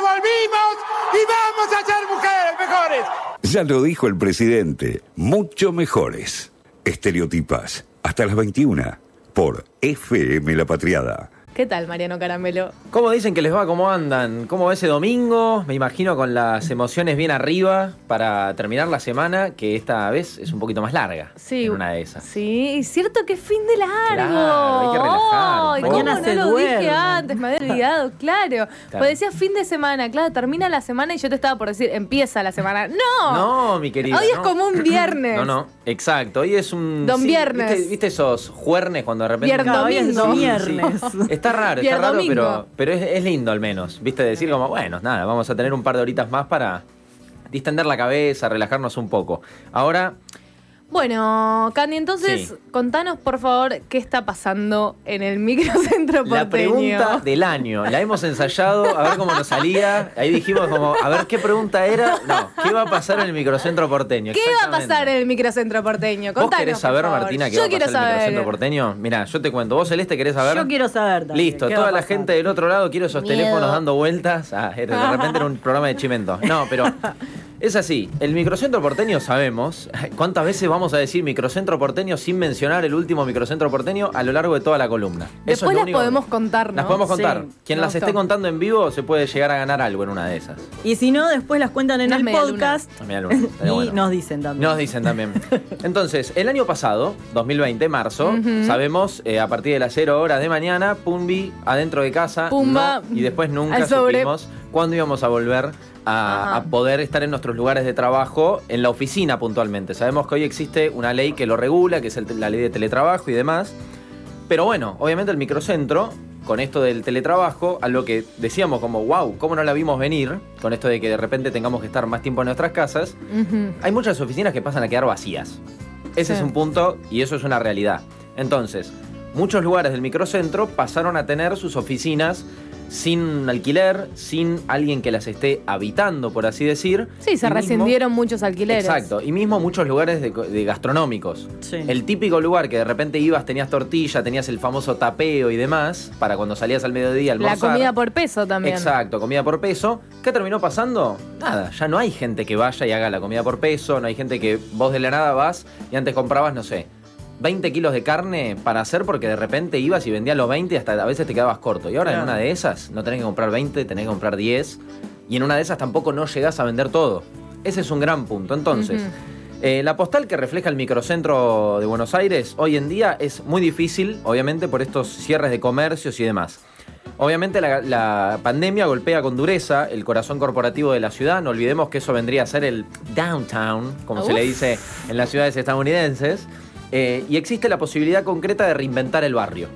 volvimos y vamos a ser mujeres mejores. Ya lo dijo el presidente, mucho mejores. Estereotipas, hasta las 21, por FM La Patriada. ¿Qué tal, Mariano Caramelo? ¿Cómo dicen que les va? ¿Cómo andan? ¿Cómo va ese domingo? Me imagino con las emociones bien arriba para terminar la semana, que esta vez es un poquito más larga. Sí. En una de esas. Sí, es cierto que es fin de largo. Claro, hay que relajar. ¿cómo Mañana no se lo dije duerme. antes, me había olvidado, claro. Pues decía fin de semana, claro, termina la semana y yo te estaba por decir, empieza la semana. ¡No! No, mi querida. Hoy es no. como un viernes. No, no, exacto. Hoy es un. Don viernes. ¿viste, viste esos juernes cuando de repente. Viernes, Hoy es domingo. viernes. Está raro, está raro, domingo. pero, pero es, es lindo al menos. Viste, decir como, bueno, nada, vamos a tener un par de horitas más para distender la cabeza, relajarnos un poco. Ahora, Bueno, Candy, entonces Sí. contanos por favor qué está pasando en el microcentro porteño. La pregunta del año. La hemos ensayado, a ver cómo nos salía. Ahí dijimos como, a ver qué pregunta era. No, ¿qué va a pasar en el microcentro porteño? ¿Qué va a pasar en el microcentro porteño? ¿Vos Contanos, querés saber. Martina, qué Yo va a quiero pasar en el saber. microcentro porteño? Mira, yo te cuento. ¿Vos, Celeste, querés saber? Yo quiero saber también. Listo, ¿qué toda la gente del otro lado, quiero esos Miedo. teléfonos dando vueltas. Ah, de repente era un programa de chimento. No, pero es así. El microcentro porteño sabemos. ¿Cuántas veces vamos a decir microcentro porteño sin mencionar el último microcentro porteño a lo largo de toda la columna? Eso es Después lo las único- podemos contar, ¿no? Las podemos contar. Sí, Quien las gustó. esté contando en vivo se puede llegar a ganar algo en una de esas. Y si no, después las cuentan en el podcast Luna, y estaría bueno. nos dicen también. Nos dicen también. Entonces, el año pasado, 2020, marzo, Ujú. sabemos, eh, a partir de las 0 horas de mañana, Pumbi adentro de casa. Pumba no, y después nunca al sobre. supimos cuándo íbamos a volver a, poder estar en nuestros lugares de trabajo, en la oficina puntualmente. Sabemos que hoy existe una ley que lo regula, que es el- la ley de teletrabajo y demás. Pero bueno, obviamente el microcentro, con esto del teletrabajo, a lo que decíamos como, wow, ¿cómo no la vimos venir? Con esto de que de repente tengamos que estar más tiempo en nuestras casas. Hay muchas oficinas que pasan a quedar vacías. Ese Sí. es un punto y eso es una realidad. Entonces, muchos lugares del microcentro pasaron a tener sus oficinas sin alquiler, sin alguien que las esté habitando, por así decir. Sí, se Y mismo- rescindieron muchos alquileres. Exacto, y mismo muchos lugares de, de gastronómicos. Sí. El típico lugar que de repente ibas, tenías tortilla, tenías el famoso tapeo y demás, para cuando salías al mediodía a La almorzar. comida por peso también. Exacto, comida por peso. ¿Qué terminó pasando? Nada, ya no hay gente que vaya y haga la comida por peso, no hay gente que vos de la nada vas y antes comprabas, no sé, 20 kilos de carne para hacer porque de repente ibas y vendías los 20 y hasta a veces te quedabas corto. Y ahora en una de esas no tenés que comprar 20, tenés que comprar 10 y en una de esas tampoco no llegás a vender todo. Ese es un gran punto. Entonces, eh, la postal que refleja el microcentro de Buenos Aires hoy en día es muy difícil, obviamente por estos cierres de comercios y demás. Obviamente la, la pandemia golpea con dureza el corazón corporativo de la ciudad. No olvidemos que eso vendría a ser el downtown, como se le dice en las ciudades estadounidenses. Eh, y existe la posibilidad concreta de reinventar el barrio.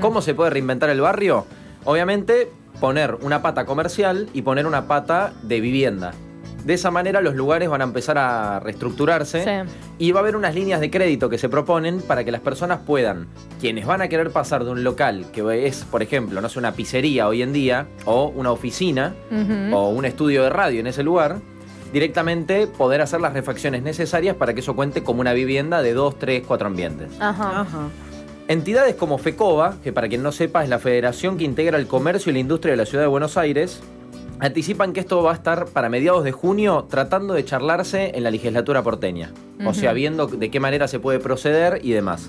¿Cómo se puede reinventar el barrio? Obviamente poner una pata comercial y poner una pata de vivienda. De esa manera los lugares van a empezar a reestructurarse Sí. y va a haber unas líneas de crédito que se proponen para que las personas puedan, quienes van a querer pasar de un local que es, por ejemplo, no sé, una pizzería hoy en día, o una oficina, o un estudio de radio en ese lugar, directamente poder hacer las refacciones necesarias para que eso cuente como una vivienda de dos, tres, cuatro ambientes. Ajá. Ajá. Entidades como FECOBA, que para quien no sepa es la federación que integra el comercio y la industria de la ciudad de Buenos Aires, anticipan que esto va a estar para mediados de junio tratando de charlarse en la legislatura porteña. O sea, viendo de qué manera se puede proceder y demás.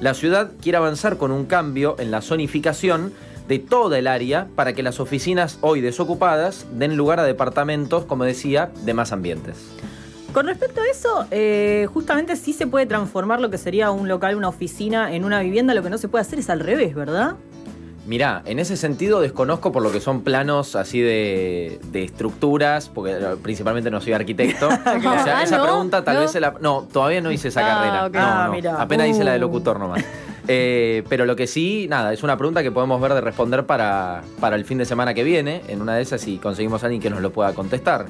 La ciudad quiere avanzar con un cambio en la zonificación de toda el área para que las oficinas hoy desocupadas den lugar a departamentos, como decía, de más ambientes. Con respecto a eso, eh, justamente sí se puede transformar lo que sería un local, una oficina, en una vivienda. Lo que no se puede hacer es al revés, ¿verdad? Mirá, en ese sentido desconozco por lo que son planos así de, de estructuras, porque eh, principalmente no soy arquitecto. O sea, Ah, esa pregunta tal ¿No? vez se la... No, todavía no hice esa Ah, carrera. No, Ah, no. Apenas hice la de Uh. locutor nomás. Eh, pero lo que sí, nada, es una pregunta que podemos ver de responder para, para el fin de semana que viene. En una de esas, si conseguimos a alguien que nos lo pueda contestar.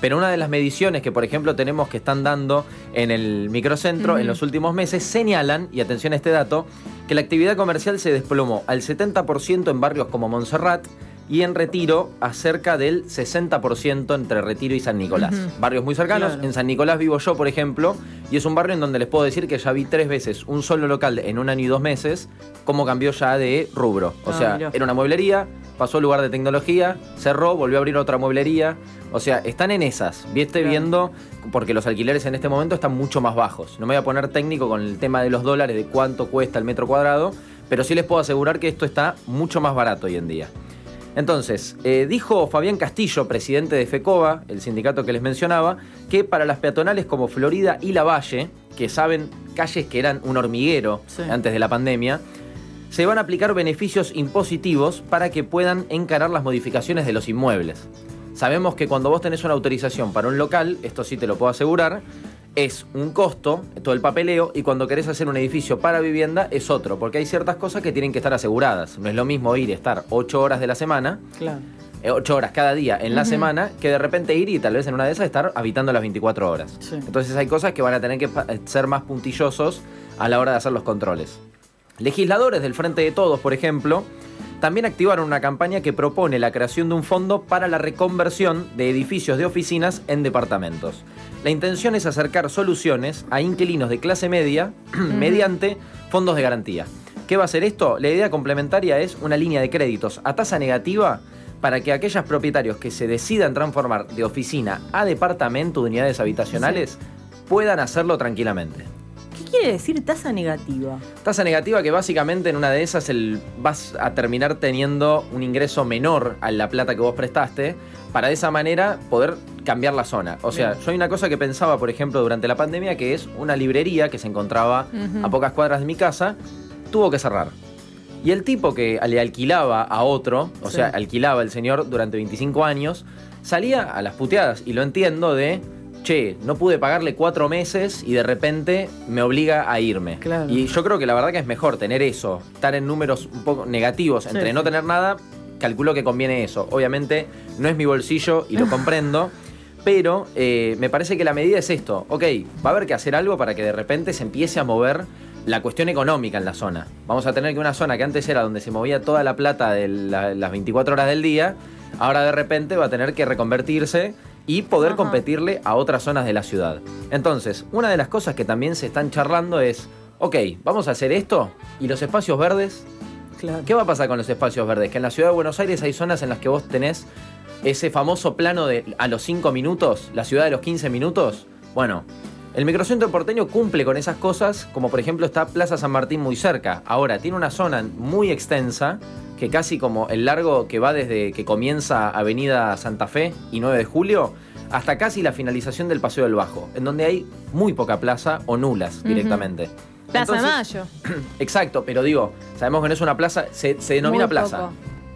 Pero una de las mediciones que, por ejemplo, tenemos que están dando en el microcentro en los últimos meses señalan, y atención a este dato, que la actividad comercial se desplomó al 70% en barrios como Montserrat, y en Retiro a cerca del 60% entre Retiro y San Nicolás. Barrios muy cercanos. Claro. En San Nicolás vivo yo, por ejemplo, y es un barrio en donde les puedo decir que ya vi tres veces un solo local en un año y dos meses, cómo cambió ya de rubro. O Ah, sea, mirá. era una mueblería, pasó al lugar de tecnología, cerró, volvió a abrir otra mueblería. O sea, están en esas. Viste Claro. viendo, porque los alquileres en este momento están mucho más bajos. No me voy a poner técnico con el tema de los dólares, de cuánto cuesta el metro cuadrado, pero sí les puedo asegurar que esto está mucho más barato hoy en día. Entonces, eh, dijo Fabián Castillo, presidente de FECOBA, el sindicato que les mencionaba, que para las peatonales como Florida y La Valle, que saben calles que eran un hormiguero Sí. antes de la pandemia, se van a aplicar beneficios impositivos para que puedan encarar las modificaciones de los inmuebles. Sabemos que cuando vos tenés una autorización para un local, esto sí te lo puedo asegurar, es un costo, todo el papeleo, y cuando querés hacer un edificio para vivienda es otro, porque hay ciertas cosas que tienen que estar aseguradas. No es lo mismo ir y estar 8 horas de la semana, Claro. 8 horas cada día en la semana, que de repente ir y tal vez en una de esas estar habitando las 24 horas. Sí. Entonces hay cosas que van a tener que pa- ser más puntillosos a la hora de hacer los controles. Legisladores del Frente de Todos, por ejemplo, también activaron una campaña que propone la creación de un fondo para la reconversión de edificios de oficinas en departamentos. La intención es acercar soluciones a inquilinos de clase media mediante fondos de garantía. ¿Qué va a hacer esto? La idea complementaria es una línea de créditos a tasa negativa para que aquellos propietarios que se decidan transformar de oficina a departamento de unidades habitacionales puedan hacerlo tranquilamente. ¿Qué quiere decir tasa negativa? Tasa negativa que básicamente en una de esas el, vas a terminar teniendo un ingreso menor a la plata que vos prestaste para de esa manera poder cambiar la zona. O sea, Bien. yo hay una cosa que pensaba, por ejemplo, durante la pandemia, que es una librería que se encontraba a pocas cuadras de mi casa, tuvo que cerrar. Y el tipo que le alquilaba a otro, o Sí. sea, alquilaba el señor durante 25 años, salía a las puteadas, y lo entiendo, de, che, no pude pagarle cuatro meses y de repente me obliga a irme. Claro. Y yo creo que la verdad que es mejor tener eso, estar en números un poco negativos, Sí, entre sí. no tener nada, calculo que conviene eso. Obviamente no es mi bolsillo y lo comprendo. Pero eh, me parece que la medida es esto. Ok, va a haber que hacer algo para que de repente se empiece a mover la cuestión económica en la zona. Vamos a tener que una zona que antes era donde se movía toda la plata de la- las 24 horas del día, ahora de repente va a tener que reconvertirse y poder Ajá. competirle a otras zonas de la ciudad. Entonces, una de las cosas que también se están charlando es, ok, vamos a hacer esto y los espacios verdes Claro. ¿Qué va a pasar con los espacios verdes? Que en la ciudad de Buenos Aires hay zonas en las que vos tenés ese famoso plano de a los 5 minutos, la ciudad de los 15 minutos. Bueno, el microcentro porteño cumple con esas cosas, como por ejemplo está Plaza San Martín muy cerca. Ahora, tiene una zona muy extensa, que casi como el largo que va desde que comienza Avenida Santa Fe y 9 de julio, hasta casi la finalización del Paseo del Bajo, en donde hay muy poca plaza o nulas directamente. Plaza de Mayo. Exacto, pero digo, sabemos que no es una plaza, se, se denomina Muy plaza. poco.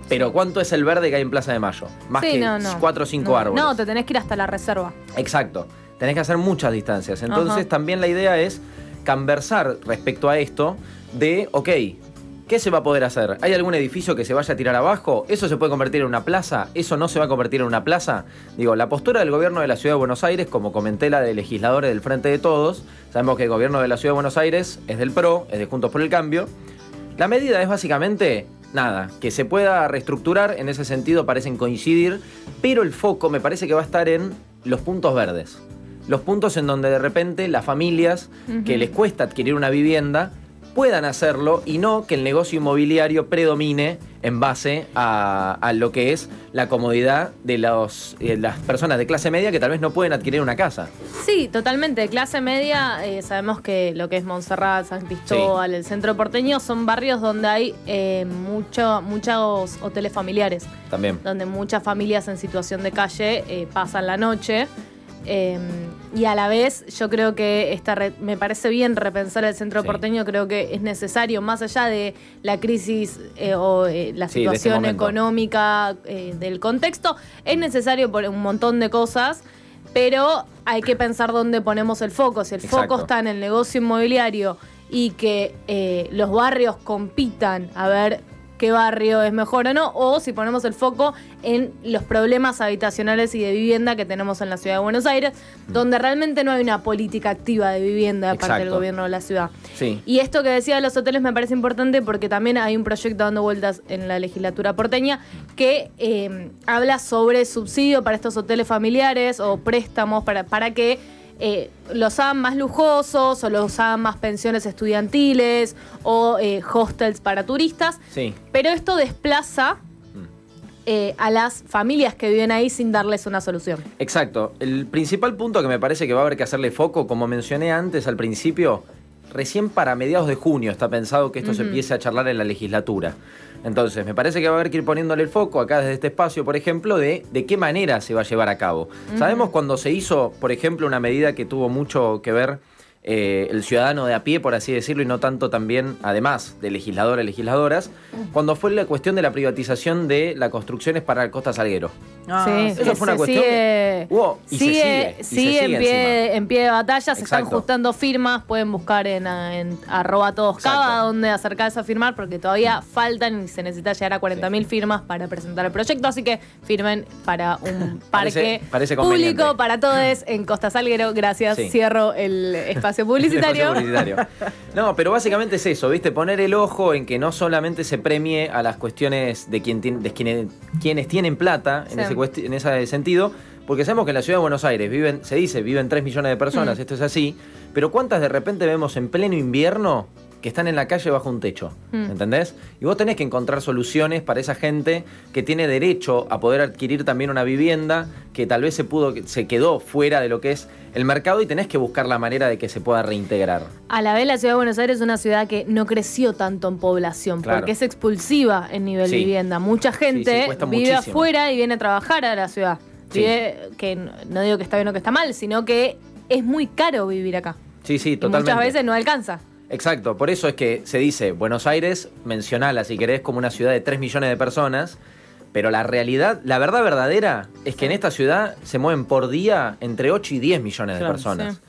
Pero ¿cuánto es el verde que hay en Plaza de Mayo? Más Sí, que no, no. 4 o 5 no, árboles. No, te tenés que ir hasta la reserva. Exacto. Tenés que hacer muchas distancias. Entonces también la idea es conversar respecto a esto de, ok, ¿qué se va a poder hacer? ¿Hay algún edificio que se vaya a tirar abajo? ¿Eso se puede convertir en una plaza? ¿Eso no se va a convertir en una plaza? Digo, la postura del gobierno de la Ciudad de Buenos Aires, como comenté la de legisladores del Frente de Todos, sabemos que el gobierno de la Ciudad de Buenos Aires es del PRO, es de Juntos por el Cambio. La medida es básicamente nada, que se pueda reestructurar, en ese sentido parecen coincidir, pero el foco me parece que va a estar en los puntos verdes. Los puntos en donde de repente las familias que les cuesta adquirir una vivienda puedan hacerlo y no que el negocio inmobiliario predomine en base a, a lo que es la comodidad de los, las personas de clase media que tal vez no pueden adquirir una casa. Sí, totalmente. Clase media, eh, sabemos que lo que es Montserrat, San Cristóbal, el centro porteño, son barrios donde hay eh, mucho, muchos hoteles familiares, También. donde muchas familias en situación de calle eh, pasan la noche. Eh, y a la vez, yo creo que esta me parece bien repensar el centro Sí. porteño, creo que es necesario, más allá de la crisis eh, o eh, la situación económica eh, del contexto, es necesario por un montón de cosas, pero hay que pensar dónde ponemos el foco. Si el Exacto. foco está en el negocio inmobiliario y que los barrios compitan a ver qué barrio es mejor o no, o si ponemos el foco en los problemas habitacionales y de vivienda que tenemos en la ciudad de Buenos Aires, donde realmente no hay una política activa de vivienda de parte del gobierno de la ciudad. Sí. Y esto que decía de los hoteles me parece importante porque también hay un proyecto dando vueltas en la legislatura porteña que eh, habla sobre subsidio para estos hoteles familiares o préstamos para, para que eh, los hagan más lujosos o los hagan más pensiones estudiantiles o eh, hostels para turistas. Sí. Pero esto desplaza eh, a las familias que viven ahí sin darles una solución. Exacto. El principal punto que me parece que va a haber que hacerle foco, como mencioné antes al principio, recién para mediados de junio está pensado que esto se empiece a charlar en la legislatura. Entonces, me parece que va a haber que ir poniéndole el foco acá desde este espacio, por ejemplo, de de qué manera se va a llevar a cabo. Sabemos cuando se hizo, por ejemplo, una medida que tuvo mucho que ver eh, el ciudadano de a pie, por así decirlo, y no tanto también, además de legisladores y legisladoras, cuando fue la cuestión de la privatización de las construcciones para el Costa Salguero. Ah, sí, eso fue una cuestión Sigue, que hubo y se sigue, sigue, y sigue en, pie, encima. en pie de batalla, se están juntando firmas, pueden buscar en, en arroba todos cada donde acercarse a firmar, porque todavía faltan y se necesita llegar a 40.000 firmas para presentar el proyecto, así que firmen para un parque Parece- parece conveniente. público para todos en Costa Salguero. Gracias, Sí. cierro el espacio publicitario. El espacio publicitario. No, pero básicamente es eso, ¿viste? Poner el ojo en que no solamente se premie a las cuestiones de, quien de quienes, quienes tienen plata en, Sí. Ese, en ese sentido, porque sabemos que en la ciudad de Buenos Aires viven, se dice, viven 3 millones de personas, esto es así, pero ¿cuántas de repente vemos en pleno invierno que están en la calle bajo un techo? Mm. ¿Entendés? Y vos tenés que encontrar soluciones para esa gente que tiene derecho a poder adquirir también una vivienda que tal vez se pudo, se quedó fuera de lo que es el mercado y tenés que buscar la manera de que se pueda reintegrar. A la vez, la ciudad de Buenos Aires es una ciudad que no creció tanto en población, Claro. porque es expulsiva en nivel Sí. vivienda. Mucha gente sí, vive muchísimo. afuera y viene a trabajar a la ciudad. Vive, que no- digo que está bien o que está mal, sino que es muy caro vivir acá. Sí, sí, Y totalmente. muchas veces no alcanza. Exacto, por eso es que se dice Buenos Aires, mencionala si querés como una ciudad de 3 millones de personas, pero la realidad, la verdad verdadera es que en esta ciudad se mueven por día entre 8 y 10 millones de personas. sí.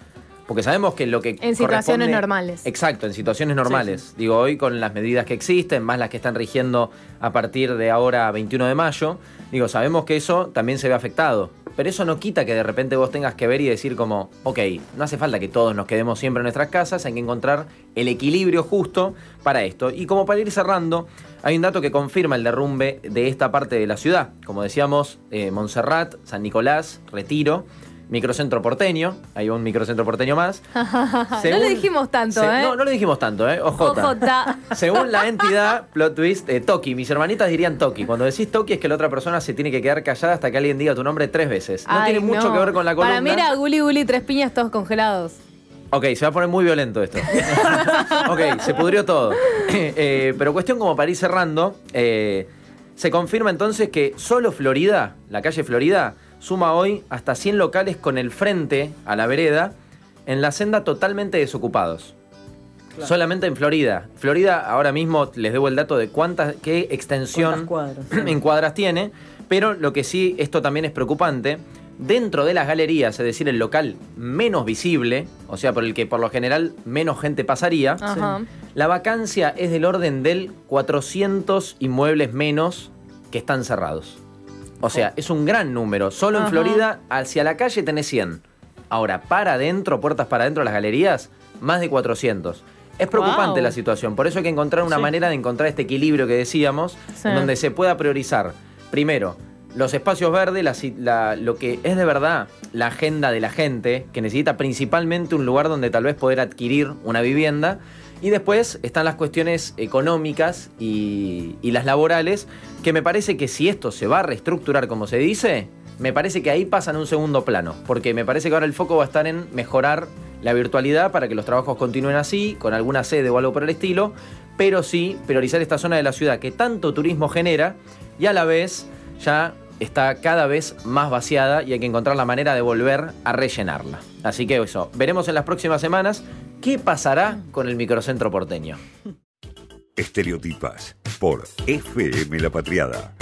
Porque sabemos que lo que En situaciones normales. Exacto, en situaciones normales. Digo, hoy con las medidas que existen, más las que están rigiendo a partir de ahora 21 de mayo, digo, sabemos que eso también se ve afectado. Pero eso no quita que de repente vos tengas que ver y decir como, ok, no hace falta que todos nos quedemos siempre en nuestras casas, hay que encontrar el equilibrio justo para esto. Y como para ir cerrando, hay un dato que confirma el derrumbe de esta parte de la ciudad. Como decíamos, eh, Montserrat, San Nicolás, Retiro, microcentro porteño, hay un microcentro porteño más. no lo dijimos tanto, se- ¿eh? No, no lo dijimos tanto, ¿eh? OJ. OJ. Según la entidad, plot twist, eh, Toki. Mis hermanitas dirían Toki. Cuando decís Toki es que la otra persona se tiene que quedar callada hasta que alguien diga tu nombre tres veces. No Ay, tiene mucho no. que ver con la columna. Para mí era Guli Guli, tres piñas todos congelados. Ok, se va a poner muy violento esto. ok, se pudrió todo. Eh, pero cuestión como para ir cerrando, eh, se confirma entonces que solo Florida, la calle Florida, suma hoy hasta 100 locales con el frente a la vereda en la senda totalmente desocupados. Solamente en Florida. Florida ahora mismo les debo el dato de cuántas, qué extensión ¿Cuántas cuadras? en cuadras tiene, pero lo que sí, esto también es preocupante, dentro de las galerías, es decir, el local menos visible, o sea, por el que por lo general menos gente pasaría, Ajá. la vacancia es del orden del 400 inmuebles menos que están cerrados. O sea, es un gran número. Solo en. Florida, hacia la calle tenés 100. Ahora, para adentro, puertas para adentro de las galerías, más de 400. Es preocupante Wow. la situación, por eso hay que encontrar una Sí. manera de encontrar este equilibrio que decíamos, Sí. en donde se pueda priorizar, primero, los espacios verdes, la si- la- lo que es de verdad la agenda de la gente, que necesita principalmente un lugar donde tal vez poder adquirir una vivienda, y después están las cuestiones económicas y, las laborales, que me parece que si esto se va a reestructurar como se dice, me parece que ahí pasan un segundo plano, porque me parece que ahora el foco va a estar en mejorar la virtualidad para que los trabajos continúen así, con alguna sede o algo por el estilo, pero sí priorizar esta zona de la ciudad que tanto turismo genera y a la vez ya está cada vez más vaciada y hay que encontrar la manera de volver a rellenarla. Así que eso, veremos en las próximas semanas qué pasará con el microcentro porteño. Estereotipas por FM La Patriada.